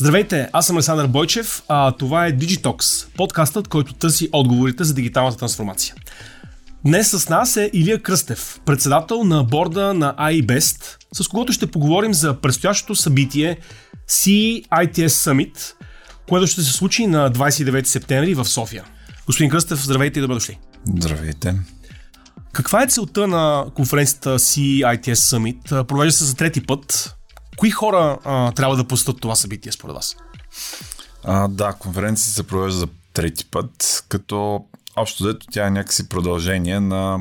Здравейте, аз съм Александър Бойчев, а това е Digitox, подкастът, който търси отговорите за дигиталната трансформация. Днес с нас е Илия Кръстев, председател на борда на iBest, с когото ще поговорим за предстоящото събитие CITS Summit, което ще се случи на 29 септември в София. Господин Кръстев, здравейте и добре дошли. Здравейте. Каква е целта на конференцията CITS Summit? Провежда се за трети път. Кои хора а, трябва да посетят това събитие според вас? А, да, конференцията се провежда за трети път, като общо взето тя е някакси продължение на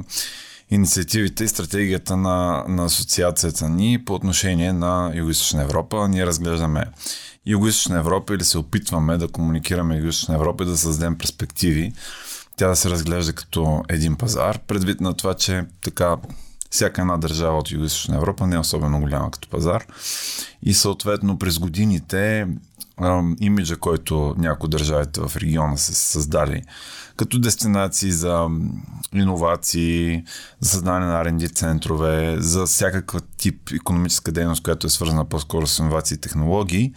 инициативите и стратегията на, на асоциацията ни по отношение на Юго-Источна Европа. Ние разглеждаме Юго-Источна Европа или се опитваме да комуникираме Юго-Источна Европа и да създадем перспективи. Тя да се разглежда като един пазар, предвид на това, че така всяка една държава от Юго-Источна Европа не е особено голяма като пазар. И съответно през годините имиджа, който някои държавите в региона са създали като дестинации за иновации, за създаване на R&D центрове, за всякакъв тип економическа дейност, която е свързана по-скоро с иновации и технологии,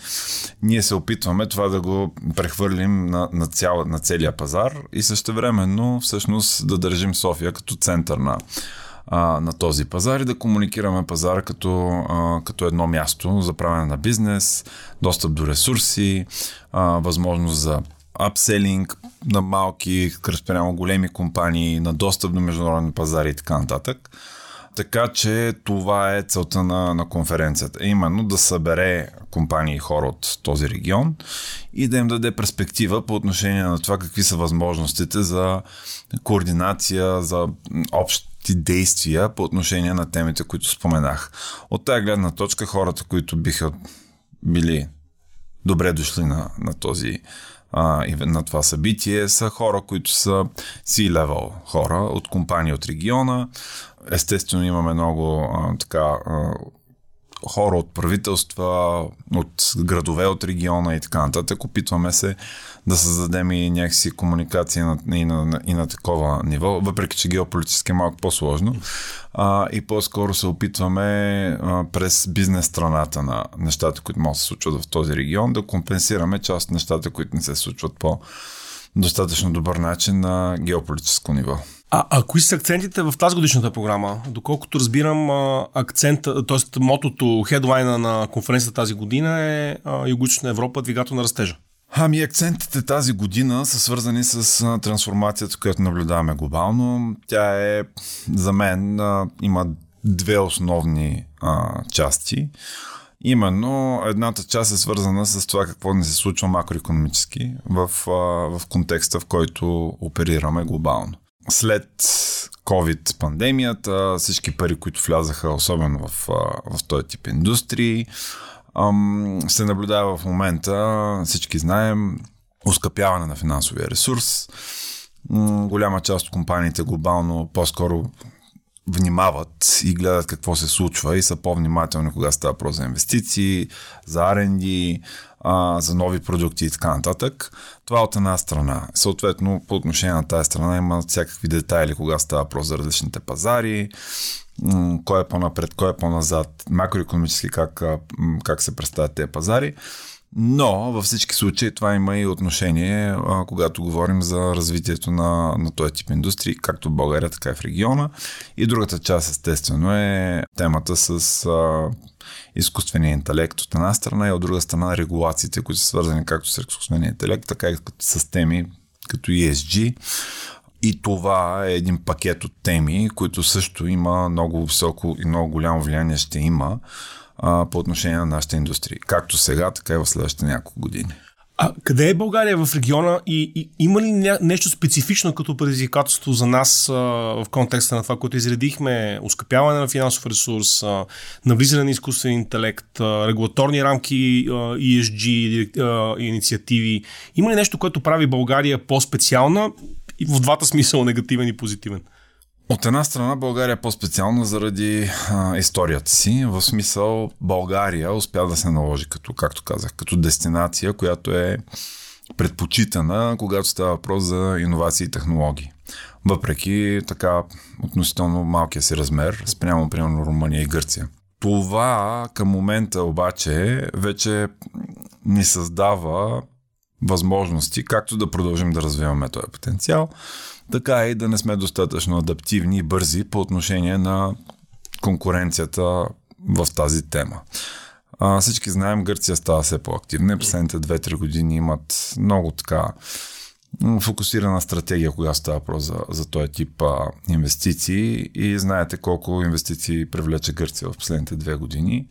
ние се опитваме това да го прехвърлим на, на, цял, на целия пазар и също времено всъщност да държим София като център на а, на този пазар и да комуникираме пазара като, а, като едно място за правене на бизнес, достъп до ресурси, а, възможност за апселинг на малки, спрямо големи компании, на достъп до международни пазари и така нататък. Така че това е целта на, на конференцията. Именно да събере компании и хора от този регион и да им даде перспектива по отношение на това какви са възможностите за координация, за общи действия по отношение на темите, които споменах. От тази гледна точка хората, които биха били добре дошли на, на този а, на това събитие са хора, които са C-level хора от компании от региона. Естествено имаме много а, така а, хора от правителства, от градове от региона и така нататък. Опитваме се да създадем и някакси комуникация на, и, на, и на такова ниво, въпреки че геополитически е малко по-сложно. А, и по-скоро се опитваме а, през бизнес страната на нещата, които могат да се случват в този регион, да компенсираме част от нещата, които не се случват по достатъчно добър начин на геополитическо ниво. А, а кои са акцентите в тази годишната програма? Доколкото разбирам, акцента, т.е. мотото, хедлайна на конференцията тази година е Югоична Европа, двигател на растежа. Ами акцентите тази година са свързани с трансформацията, която наблюдаваме глобално. Тя е, за мен, има две основни а, части. Именно едната част е свързана с това какво не се случва макроекономически в, в контекста, в който оперираме глобално. След COVID пандемията, всички пари, които влязаха, особено в, в този тип индустрии, се наблюдава в момента, всички знаем, ускъпяване на финансовия ресурс. Голяма част от компаниите глобално по-скоро внимават и гледат какво се случва и са по-внимателни, кога става въпрос за инвестиции, за R&D, а, за нови продукти и така нататък. Това от една страна. Съответно, по отношение на тази страна има всякакви детайли, кога става въпрос за различните пазари, кой е по-напред, кой е по-назад, макроекономически как, как се представят тези пазари. Но във всички случаи това има и отношение, а, когато говорим за развитието на, на този тип индустрии, както в България, така и в региона. И другата част, естествено, е темата с а, изкуствения интелект от една страна и от друга страна регулациите, които са свързани както с изкуствения интелект, така и с теми като ESG. И това е един пакет от теми, които също има много високо и много голямо влияние ще има а, по отношение на нашата индустрия. Както сега, така и в следващите няколко години. А къде е България в региона и, и има ли нещо специфично като предизвикателство за нас а, в контекста на това, което изредихме? Ускъпяване на финансов ресурс, а, навлизане на изкуствен интелект, а, регулаторни рамки, а, ESG а, инициативи. Има ли нещо, което прави България по-специална и в двата смисъла негативен и позитивен? От една страна България е по-специална заради а, историята си. В смисъл България успя да се наложи, като, както казах, като дестинация, която е предпочитана, когато става въпрос за иновации и технологии. Въпреки така относително малкия си размер, спрямо примерно Румъния и Гърция. Това към момента обаче вече ни създава възможности, както да продължим да развиваме този потенциал, така и да не сме достатъчно адаптивни и бързи по отношение на конкуренцията в тази тема. А, всички знаем, Гърция става все по-активна. Последните 2-3 години имат много така фокусирана стратегия, когато става въпрос за, за този тип а, инвестиции и знаете колко инвестиции привлече Гърция в последните две години.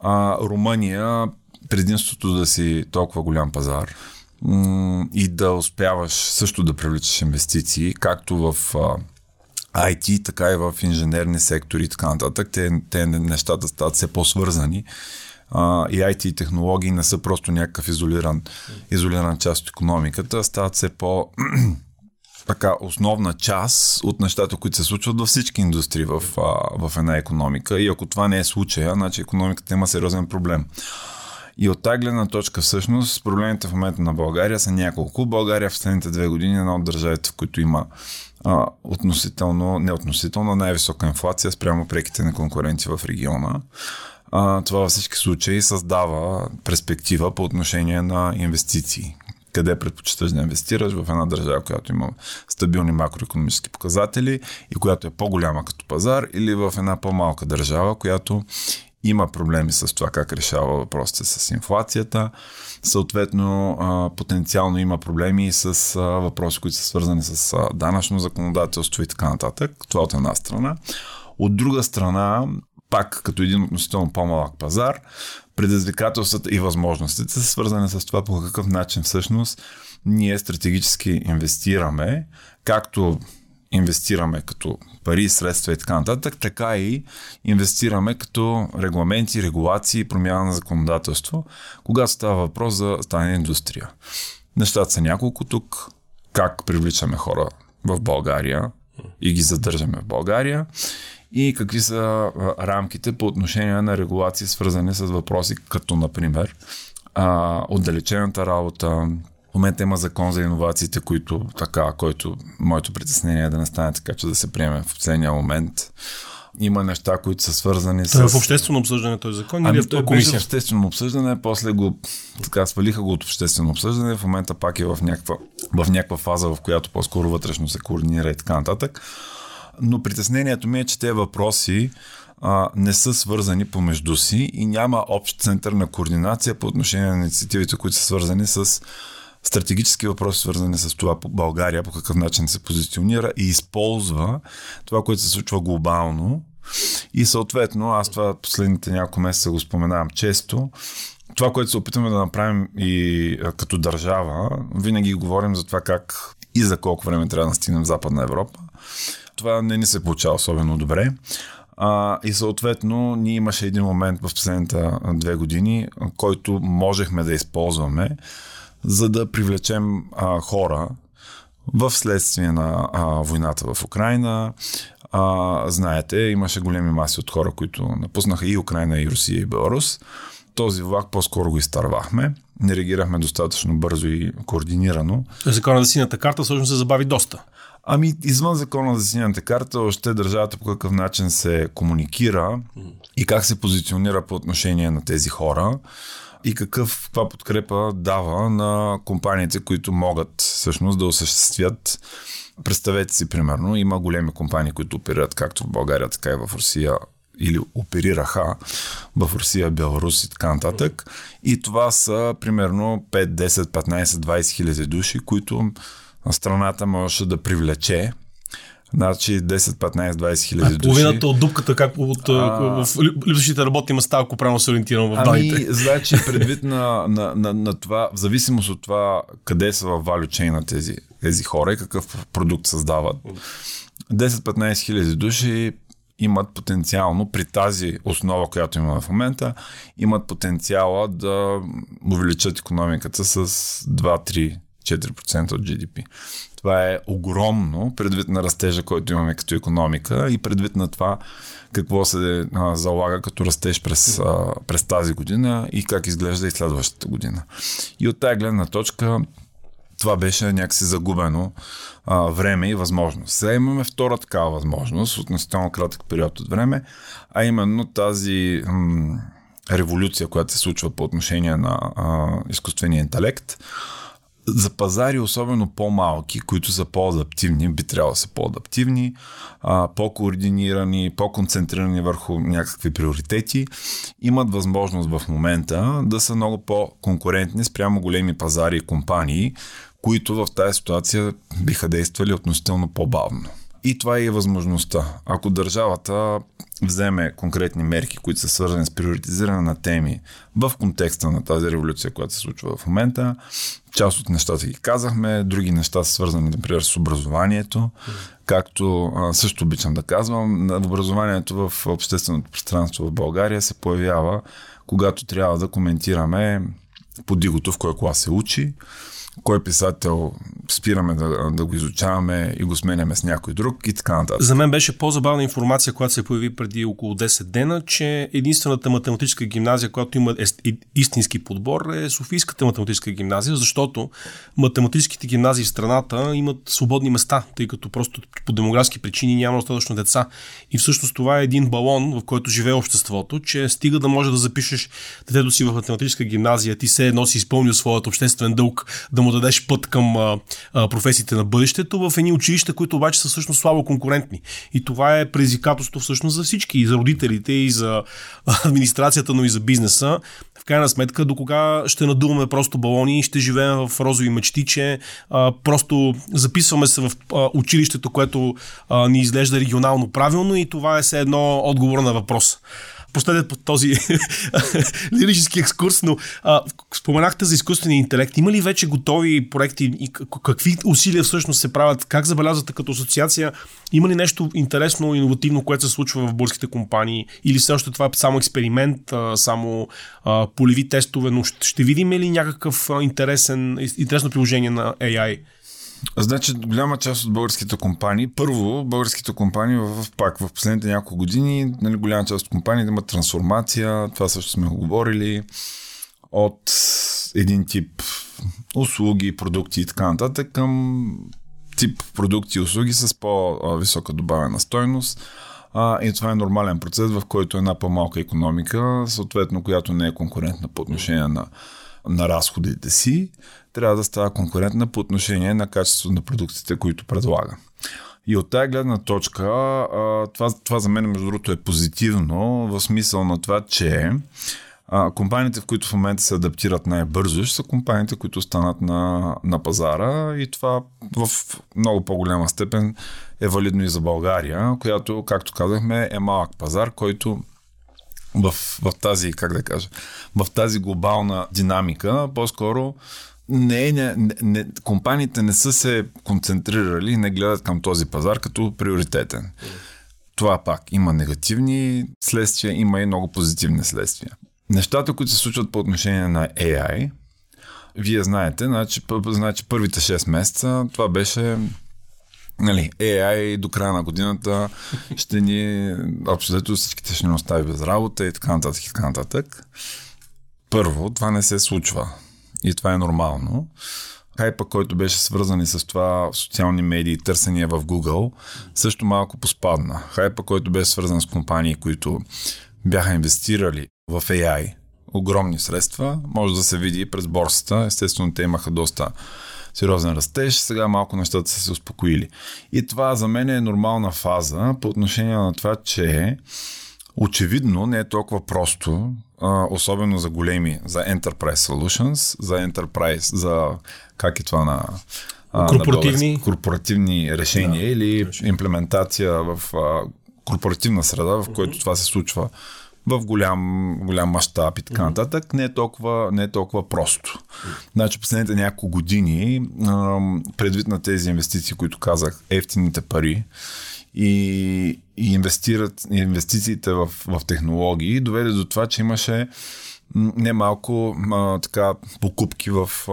А, Румъния, предимството да си толкова голям пазар и да успяваш също да привличаш инвестиции, както в IT, така и в инженерни сектори и така нататък. Те, те нещата стават все по-свързани а, и IT технологии не са просто някакъв изолиран, изолиран част от економиката, стават все по така основна част от нещата, които се случват във всички индустрии в, а, в една економика. И ако това не е случая, значи економиката има сериозен проблем. И от тази гледна точка всъщност проблемите в момента на България са няколко. България в последните две години е една от държавите, в които има а, относително, не относително, най-висока инфлация спрямо преките на конкуренти в региона а, това във всички случаи създава перспектива по отношение на инвестиции. Къде предпочиташ да инвестираш в една държава, която има стабилни макроекономически показатели и която е по-голяма като пазар, или в една по-малка държава, която има проблеми с това как решава въпросите с инфлацията. Съответно, потенциално има проблеми и с въпроси, които са свързани с данъчно законодателство и така нататък. Това от една страна. От друга страна, пак като един относително по-малък пазар, предизвикателствата и възможностите са свързани с това по какъв начин всъщност ние стратегически инвестираме, както инвестираме като пари, средства и така нататък, така и инвестираме като регламенти, регулации, промяна на законодателство, когато става въпрос за стане индустрия. Нещата са няколко тук. Как привличаме хора в България и ги задържаме в България и какви са рамките по отношение на регулации, свързани с въпроси, като например отдалечената работа. В момента има закон за иновациите, които така, който моето притеснение е да не стане така, че да се приеме в последния момент. Има неща, които са свързани с... Той е в обществено обсъждане този закон ами, или в комисия? в обществено обсъждане, после го така свалиха го от обществено обсъждане, в момента пак е в някаква, в някаква фаза, в която по-скоро вътрешно се координира и така нататък но притеснението ми е, че тези въпроси а, не са свързани помежду си и няма общ център на координация по отношение на инициативите, които са свързани с стратегически въпроси, свързани с това по България, по какъв начин се позиционира и използва това, което се случва глобално. И съответно, аз това последните няколко месеца го споменавам често, това, което се опитваме да направим и като държава, винаги говорим за това как и за колко време трябва да стигнем в Западна Европа това не ни се получава особено добре. А, и съответно, ние имаше един момент в последните две години, който можехме да използваме, за да привлечем а, хора в следствие на а, войната в Украина. А, знаете, имаше големи маси от хора, които напуснаха и Украина, и Русия, и Беларус. Този влак по-скоро го изтървахме. Не реагирахме достатъчно бързо и координирано. Закона за синята карта всъщност се забави доста. Ами, извън закона за синята карта, още държавата по какъв начин се комуникира и как се позиционира по отношение на тези хора и какъв, каква подкрепа дава на компаниите, които могат всъщност да осъществят Представете си, примерно, има големи компании, които оперират както в България, така и в Русия или оперираха в Русия, Беларус и така нататък. И това са примерно 5, 10, 15, 20 хиляди души, които страната можеше да привлече Значи 10, 15, 20 хиляди души. Половината от дупката, как от а... липсващите работни места, ако правилно се ориентирам в ами, данните. значи, предвид на, на, на, на, това, в зависимост от това къде са в value на тези, тези хора и какъв продукт създават, 10-15 хиляди души имат потенциално при тази основа, която имаме в момента, имат потенциала да увеличат економиката с 2-3 4% от GDP. Това е огромно, предвид на растежа, който имаме като економика и предвид на това какво се а, залага като растеж през, а, през тази година и как изглежда и следващата година. И от тази гледна точка това беше някакси загубено а, време и възможност. Сега имаме втора такава възможност, относително кратък период от време, а именно тази м- революция, която се случва по отношение на а, изкуствения интелект. За пазари, особено по-малки, които са по-адаптивни, би трябвало да са по-адаптивни, по-координирани, по-концентрирани върху някакви приоритети, имат възможност в момента да са много по-конкурентни спрямо големи пазари и компании, които в тази ситуация биха действали относително по-бавно. И това е и възможността. Ако държавата вземе конкретни мерки, които са свързани с приоритизиране на теми в контекста на тази революция, която се случва в момента, част от нещата ги казахме, други неща са свързани, например, с образованието, както също обичам да казвам, образованието в общественото пространство в България се появява, когато трябва да коментираме подигото в кой клас се учи, кой писател спираме да, да го изучаваме и го сменяме с някой друг и така нататък. За мен беше по-забавна информация, която се появи преди около 10 дена, че единствената математическа гимназия, която има истински подбор е Софийската математическа гимназия, защото математическите гимназии в страната имат свободни места, тъй като просто по демографски причини няма достатъчно деца. И всъщност това е един балон, в който живее обществото, че стига да може да запишеш детето си в математическа гимназия, ти се едно си изпълнил своят обществен дълг да му дадеш път към а, а, професиите на бъдещето в едни училища, които обаче са всъщност слабо конкурентни. И това е предизвикателство всъщност за всички, и за родителите, и за администрацията, но и за бизнеса. В крайна сметка, до кога ще надуваме просто балони и ще живеем в розови мечти, че а, просто записваме се в а, училището, което а, ни изглежда регионално правилно и това е все едно отговор на въпрос последен по този лирически екскурс, но а, споменахте за изкуствения интелект. Има ли вече готови проекти и какви усилия всъщност се правят? Как забелязвате като асоциация? Има ли нещо интересно, иновативно, което се случва в българските компании? Или все още това е само експеримент, само а, полеви тестове, но ще видим ли някакъв интересен, интересно приложение на AI? Значи, голяма част от българските компании, първо, българските компании в, пак в последните няколко години, нали, голяма част от компании имат трансформация, това също сме го говорили, от един тип услуги, продукти и така нататък към тип продукти и услуги с по-висока добавена стойност. А, и това е нормален процес, в който една по-малка економика, съответно, която не е конкурентна по отношение на, на разходите си, трябва да става конкурентна по отношение на качеството на продуктите, които предлага. И от тази гледна точка, това, това за мен, между другото, е позитивно, в смисъл на това, че компаниите, в които в момента се адаптират най-бързо, ще са компаниите, които станат на, на пазара и това в много по-голяма степен е валидно и за България, която, както казахме, е малък пазар, който в, в тази, как да кажа, в тази глобална динамика, по-скоро не, не, не, компаниите не са се концентрирали не гледат към този пазар като приоритетен. Това пак има негативни следствия, има и много позитивни следствия. Нещата, които се случват по отношение на AI, вие знаете, значи, значи първите 6 месеца това беше нали, AI до края на годината ще ни, общо всичките ще ни остави без работа и така нататък и така нататък. Първо, това не се случва. И това е нормално. Хайпа, който беше свързан и с това в социални медии, търсения в Google, също малко поспадна. Хайпа, който беше свързан с компании, които бяха инвестирали в AI, огромни средства, може да се види и през борсата. Естествено, те имаха доста сериозен растеж, сега малко нещата са се успокоили. И това за мен е нормална фаза по отношение на това, че очевидно не е толкова просто особено за големи, за Enterprise Solutions, за Enterprise, за как е това на корпоративни, на корпоративни решения да, или решение. имплементация в а, корпоративна среда, в uh-huh. който това се случва в голям, голям мащаб и така нататък, не е толкова, не е толкова просто. Значи последните няколко години, предвид на тези инвестиции, които казах, ефтините пари, и, и инвестират, инвестициите в, в технологии доведе до това, че имаше немалко а, така, покупки в, а,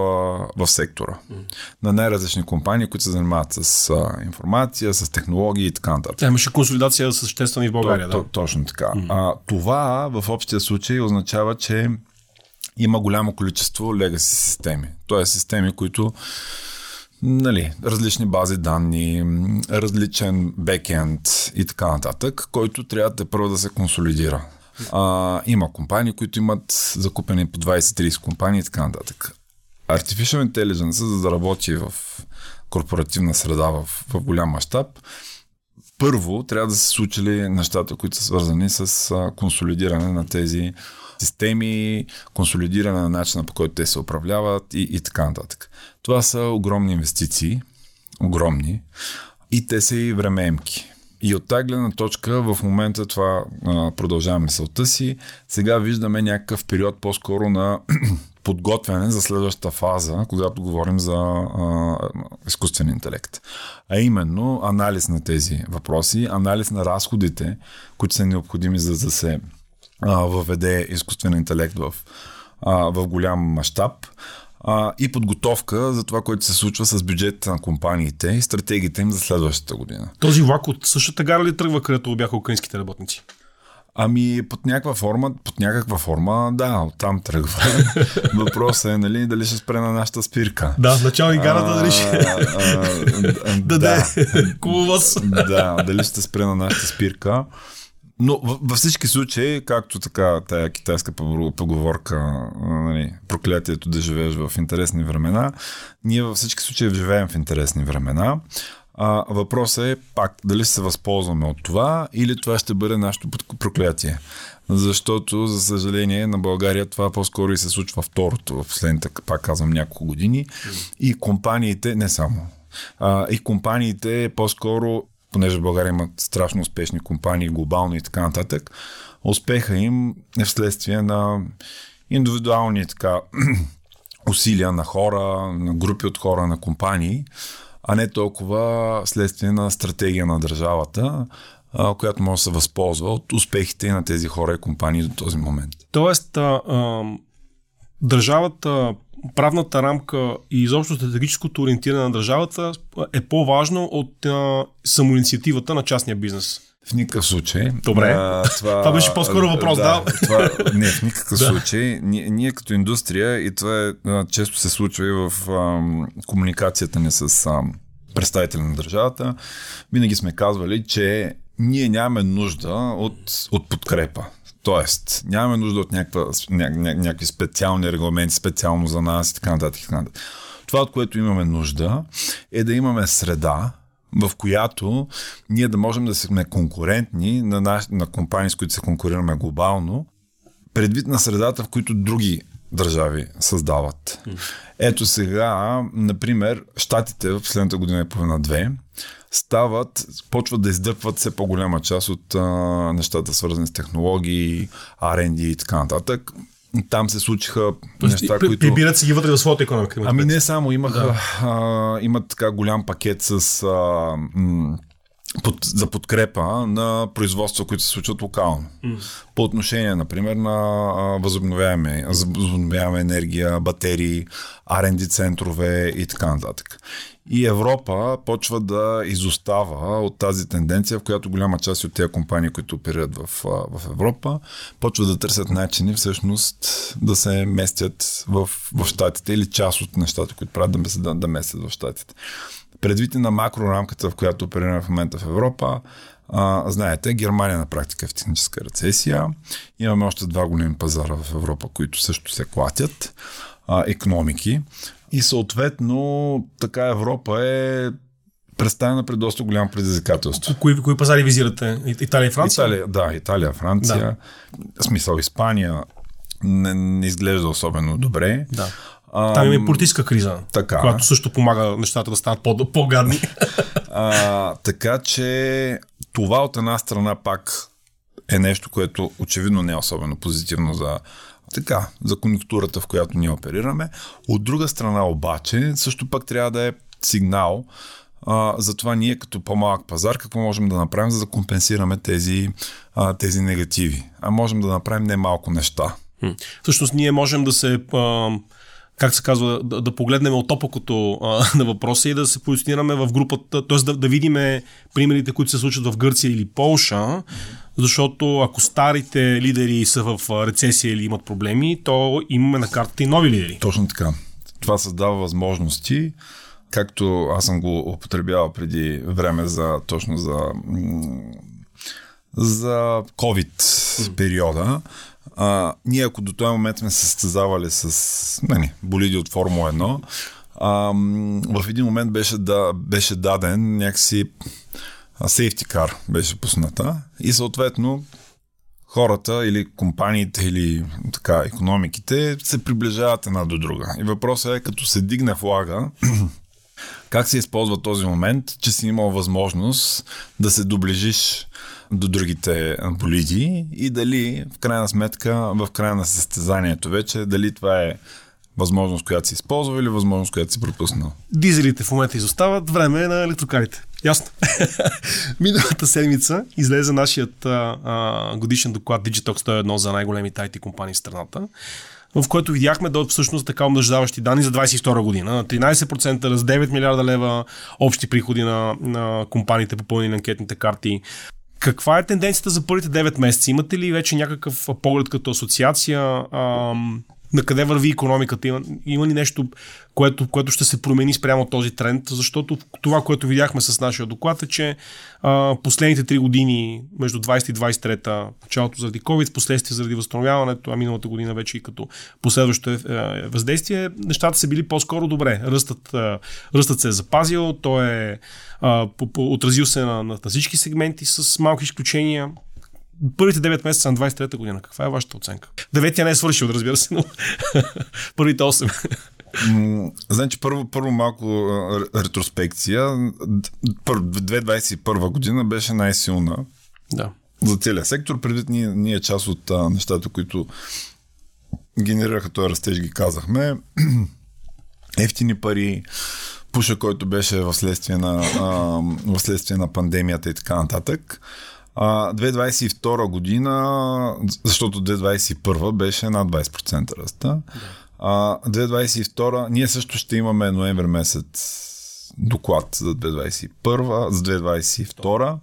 в сектора mm. на най-различни компании, които се занимават с а, информация, с технологии и така нататък. имаше консолидация съществена и в България. То, да? То, точно така. Mm. А, това в общия случай означава, че има голямо количество legacy системи. Тоест системи, които нали, различни бази данни, различен бекенд и така нататък, който трябва да първо да се консолидира. А, има компании, които имат закупени по 20-30 компании и така нататък. Artificial Intelligence, за да работи в корпоративна среда в, в голям мащаб, първо трябва да се случили нещата, които са свързани с консолидиране на тези системи, консолидиране на начина по който те се управляват и, и така нататък. Това са огромни инвестиции, огромни, и те са и времеемки. И от тази гледна точка в момента това а, продължава мисълта си. Сега виждаме някакъв период по-скоро на подготвяне за следващата фаза, когато говорим за изкуствен интелект. А именно анализ на тези въпроси, анализ на разходите, които са необходими за да се а, въведе изкуствен интелект в, а, в голям мащаб а, и подготовка за това, което се случва с бюджета на компаниите и стратегиите им за следващата година. Този влак от същата гара ли тръгва, където бяха украинските работници? Ами, под някаква форма, под някаква форма, да, оттам тръгва. Въпросът е, нали, дали ще спре на нашата спирка. Да, начало и гарата дали ще да, да, да, дали ще спре на нашата спирка. Но във всички случаи, както така тая китайска поговорка, нали, проклятието да живееш в интересни времена, ние във всички случаи живеем в интересни времена. А, въпросът е пак дали се възползваме от това или това ще бъде нашето проклятие. Защото, за съжаление, на България това по-скоро и се случва второто в последните, пак казвам, няколко години. И компаниите, не само, а, и компаниите по-скоро, понеже в България имат страшно успешни компании, глобално и така нататък, успеха им е вследствие на индивидуални така, усилия на хора, на групи от хора, на компании, а не толкова следствие на стратегия на държавата, която може да се възползва от успехите на тези хора и компании до този момент. Тоест, а, а, държавата, правната рамка и изобщо стратегическото ориентиране на държавата е по-важно от а, самоинициативата на частния бизнес. В никакъв случай. Добре. А, това, това беше по-скоро въпрос, да. да. Това, не, в никакъв да. случай. Ние, ние като индустрия, и това е, често се случва и в а, комуникацията ни с а, представители на държавата, винаги сме казвали, че ние нямаме нужда от, от подкрепа. Тоест, нямаме нужда от някаква, ня, ня, някакви специални регламенти, специално за нас и така нататък. Така нататък. Това, от което имаме нужда, е да имаме среда, в която ние да можем да сме конкурентни на, наш, на компании, с които се конкурираме глобално, предвид на средата, в които други държави създават. Ето сега, например, щатите в последната година и половина-две стават, почват да издъпват все по-голяма част от а, нещата, свързани с технологии, R&D и така нататък. Там се случиха неща, които... Прибират си ги вътре в своята економика. Ами не само, имаха, да. а, имат така голям пакет с... А, м- под, за подкрепа на производства, които се случват локално. Mm. По отношение, например, на възобновяеме, възобновяема енергия, батерии, R&D центрове и така нататък. И Европа почва да изостава от тази тенденция, в която голяма част от тези компании, които оперират в, в Европа, почват да търсят начини всъщност да се местят в, в Штатите или част от нещата, които правят да, да, да местят в Штатите. Предвид на макрорамката, в която оперираме в момента в Европа, а, знаете, Германия на практика е в техническа рецесия. Имаме още два големи пазара в Европа, които също се клатят. А, економики. И съответно, така Европа е представена пред доста голямо предизвикателство. Кои, кои пазари визирате? Италия и Франция? Италия, да, Италия, Франция. Да. В смисъл Испания не, не изглежда особено добре. Да. А, Там има и политическа криза, така. която също помага нещата да станат по- по-гадни. а, така че това от една страна пак е нещо, което очевидно не е особено позитивно за така, за конъюнктурата, в която ние оперираме. От друга страна обаче, също пък трябва да е сигнал а, за това ние като по-малък пазар какво можем да направим, за да компенсираме тези, а, тези негативи. А можем да направим не малко неща. Всъщност ние можем да се... А как се казва, да, да погледнем от опакото а, на въпроса и да се позиционираме в групата, т.е. Да, да видим примерите, които се случват в Гърция или Полша, защото ако старите лидери са в рецесия или имат проблеми, то имаме на картата и нови лидери. Точно така. Това създава възможности, както аз съм го употребявал преди време за точно за за COVID периода. А, ние ако до този момент сме се състезавали с не, болиди от Формула 1, а, в един момент беше, да, беше даден някакси сейфти кар беше пусната и съответно хората или компаниите или така економиките се приближават една до друга. И въпросът е като се дигне флага, как се използва този момент, че си имал възможност да се доближиш до другите болиди и дали в крайна сметка, в края на състезанието вече, дали това е възможност, която си използва или възможност, която си пропуснал. Дизелите в момента изостават, време е на електрокарите. Ясно. Миналата седмица излезе нашият а, годишен доклад Digitalk 101 за най-големите IT компании в страната в който видяхме да всъщност така умнождаващи данни за 22 година. 13% раз 9 милиарда лева общи приходи на, на компаниите на анкетните карти. Каква е тенденцията за първите 9 месеца? Имате ли вече някакъв поглед като асоциация? На къде върви економиката? Има, има ли нещо, което, което ще се промени спрямо този тренд? Защото това, което видяхме с нашия доклад е, че а, последните три години, между 20 и 23, началото заради COVID, последствие заради възстановяването, а миналата година вече и като последващо е, е, въздействие, нещата са били по-скоро добре. Ръстът, а, ръстът се е запазил, той е а, по, по, отразил се на, на, на всички сегменти с малки изключения първите 9 месеца на 23-та година. Каква е вашата оценка? Деветия не е свършил, разбира се, но първите 8. Значи първо, първо малко ретроспекция. 2021 година беше най-силна. Да. За целия сектор, предвид ние, ние част от а, нещата, които генерираха този растеж, ги казахме. Ефтини пари, пуша, който беше в следствие на, а, в следствие на пандемията и така нататък. 2022 година, защото 2021 беше над 20% ръста. А, 2022, ние също ще имаме ноември месец доклад за 2021, за 2022,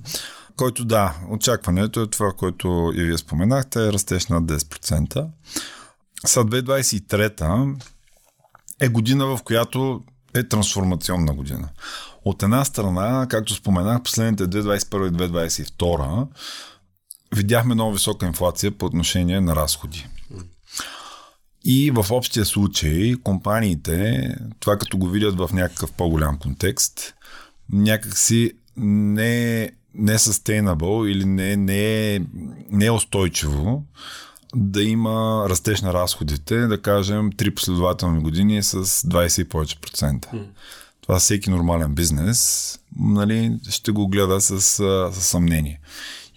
който да, очакването е това, което и вие споменахте, е растеж над 10%. Са 2023 е година, в която е трансформационна година. От една страна, както споменах, последните 2021 и 2022 видяхме много висока инфлация по отношение на разходи. И в общия случай компаниите, това като го видят в някакъв по-голям контекст, някакси не, не е sustainable или не, не, е, не е устойчиво да има растеж на разходите, да кажем, три последователни години с 20 и повече процента. Това всеки нормален бизнес нали, ще го гледа с, с съмнение.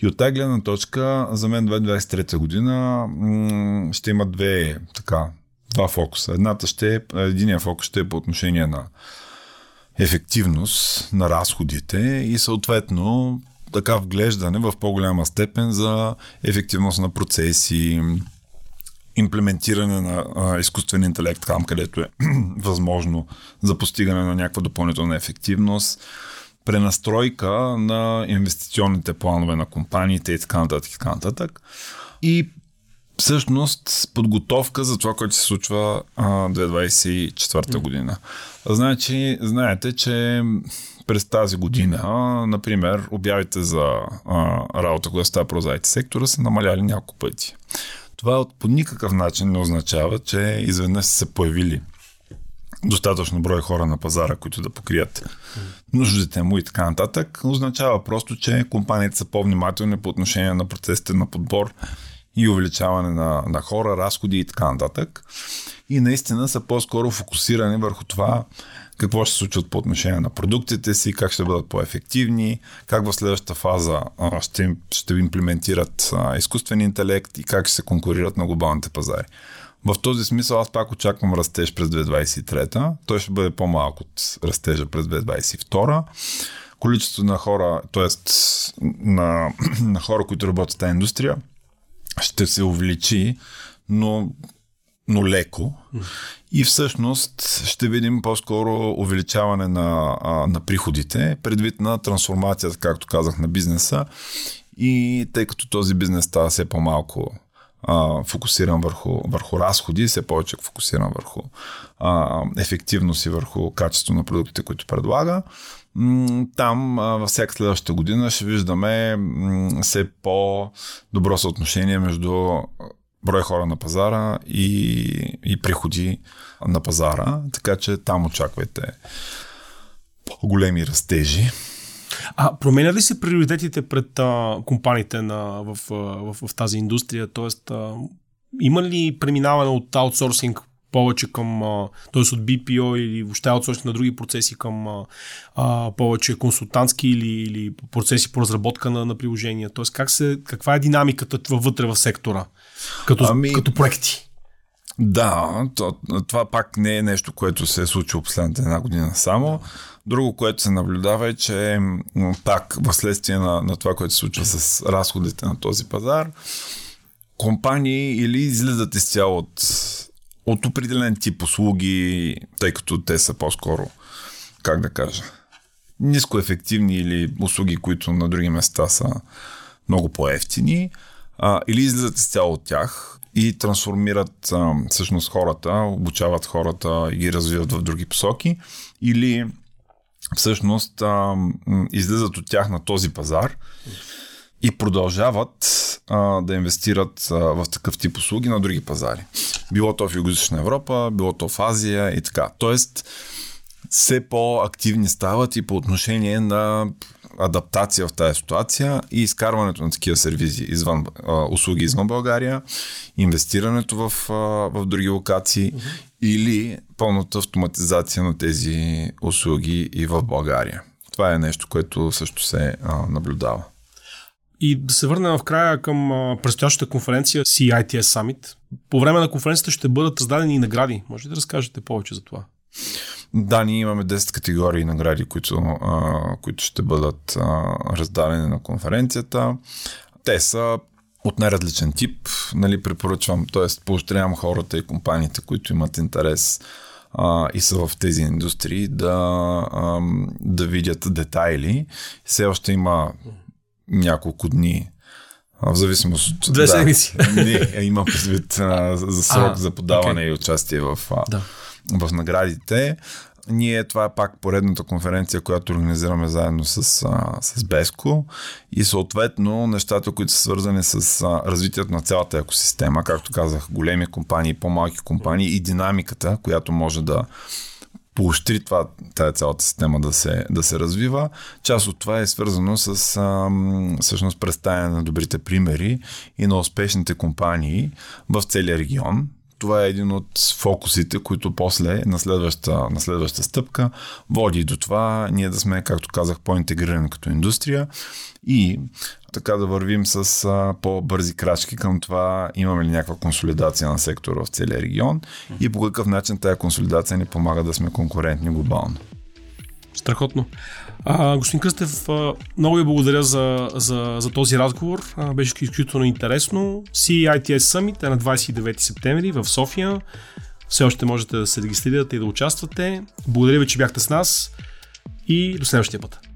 И от тази гледна точка, за мен 2023 година м- ще има две, така, два фокуса. Едната ще е, единия фокус ще е по отношение на ефективност на разходите и съответно така вглеждане в по-голяма степен за ефективност на процеси, имплементиране на а, изкуствен интелект там, където е възможно за постигане на някаква допълнителна ефективност, пренастройка на инвестиционните планове на компаниите и така нататък. И, така нататък. и всъщност подготовка за това, което се случва а, 2024 година. Значи, знаете, че през тази година, например, обявите за а, работа, която става про за сектора, са намаляли няколко пъти. Това по никакъв начин не означава, че изведнъж са се появили достатъчно брой хора на пазара, които да покрият нуждите му и така нататък. Означава просто, че компаниите са по-внимателни по отношение на процесите на подбор и увеличаване на, на хора, разходи и така нататък. И наистина са по-скоро фокусирани върху това какво ще се случват по отношение на продуктите си, как ще бъдат по-ефективни, как в следващата фаза ще, ще имплементират изкуствен интелект и как ще се конкурират на глобалните пазари. В този смисъл аз пак очаквам растеж през 2023. Той ще бъде по-малко от растежа през 2022. Количеството на хора, т.е. На, на хора, които работят в тази индустрия, ще се увеличи, но но леко. И всъщност ще видим по-скоро увеличаване на, на приходите, предвид на трансформацията, както казах, на бизнеса. И тъй като този бизнес става все по-малко а, фокусиран върху, върху разходи, все повече фокусиран върху а, ефективност и върху качество на продуктите, които предлага. Там във всяка следващата година ще виждаме все по-добро съотношение между брой хора на пазара и, и приходи на пазара, така че там очаквайте по-големи растежи. А променят ли се приоритетите пред а, компаниите на, в, в, в, в тази индустрия? Тоест, а, има ли преминаване от аутсорсинг повече към, т.е. от BPO или въобще аутсорсинг на други процеси към а, повече консултантски или, или процеси по разработка на, на приложения? Т.е. Как се, каква е динамиката вътре в сектора като, ами, като проекти? Да, то, това пак не е нещо, което се е случило последната една година само. Друго, което се наблюдава е, че пак в следствие на, на това, което се случва с разходите на този пазар, компании или излизат изцяло от, от определен тип услуги, тъй като те са по-скоро, как да кажа, нискоефективни или услуги, които на други места са много по-ефтини, а, или излизат изцяло от тях и трансформират а, всъщност хората, обучават хората и ги развиват в други посоки, или всъщност а, излизат от тях на този пазар и продължават а, да инвестират а, в такъв тип услуги на други пазари. Било то в Юго-Источна Европа, било то в Азия и така. Тоест, все по-активни стават и по отношение на адаптация в тази ситуация и изкарването на такива сервизи извън, а, услуги извън България, инвестирането в, а, в други локации uh-huh. или пълната автоматизация на тези услуги и в България. Това е нещо, което също се а, наблюдава. И да се върнем в края към предстоящата конференция CITS Summit. По време на конференцията ще бъдат раздадени и награди. Може да разкажете повече за това? Да, ние имаме 10 категории награди, които, а, които ще бъдат а, раздадени на конференцията. Те са от най-различен тип. Нали, препоръчвам, т.е. поощрявам хората и компаниите, които имат интерес а, и са в тези индустрии, да, а, да видят детайли. Все още има няколко дни в зависимост от... Две да, седмици. Не, има предвид за срок а, за подаване okay. и участие в, да в наградите. Ние, това е пак поредната конференция, която организираме заедно с, с Беско и съответно нещата, които са свързани с развитието на цялата екосистема, както казах, големи компании, по-малки компании и динамиката, която може да поощри това, тая цялата система да се, да се развива. Част от това е свързано с а, всъщност представяне на добрите примери и на успешните компании в целия регион това е един от фокусите, които после на следващата, на следващата стъпка води до това ние да сме, както казах, по-интегрирани като индустрия и така да вървим с а, по-бързи крачки към това имаме ли някаква консолидация на сектора в целия регион и по какъв начин тази консолидация ни помага да сме конкурентни глобално. Страхотно. А, господин Кръстев, много ви благодаря за, за, за този разговор. А, беше изключително интересно. CITS Summit е на 29 септември в София. Все още можете да се регистрирате и да участвате. Благодаря ви, че бяхте с нас и до следващия път.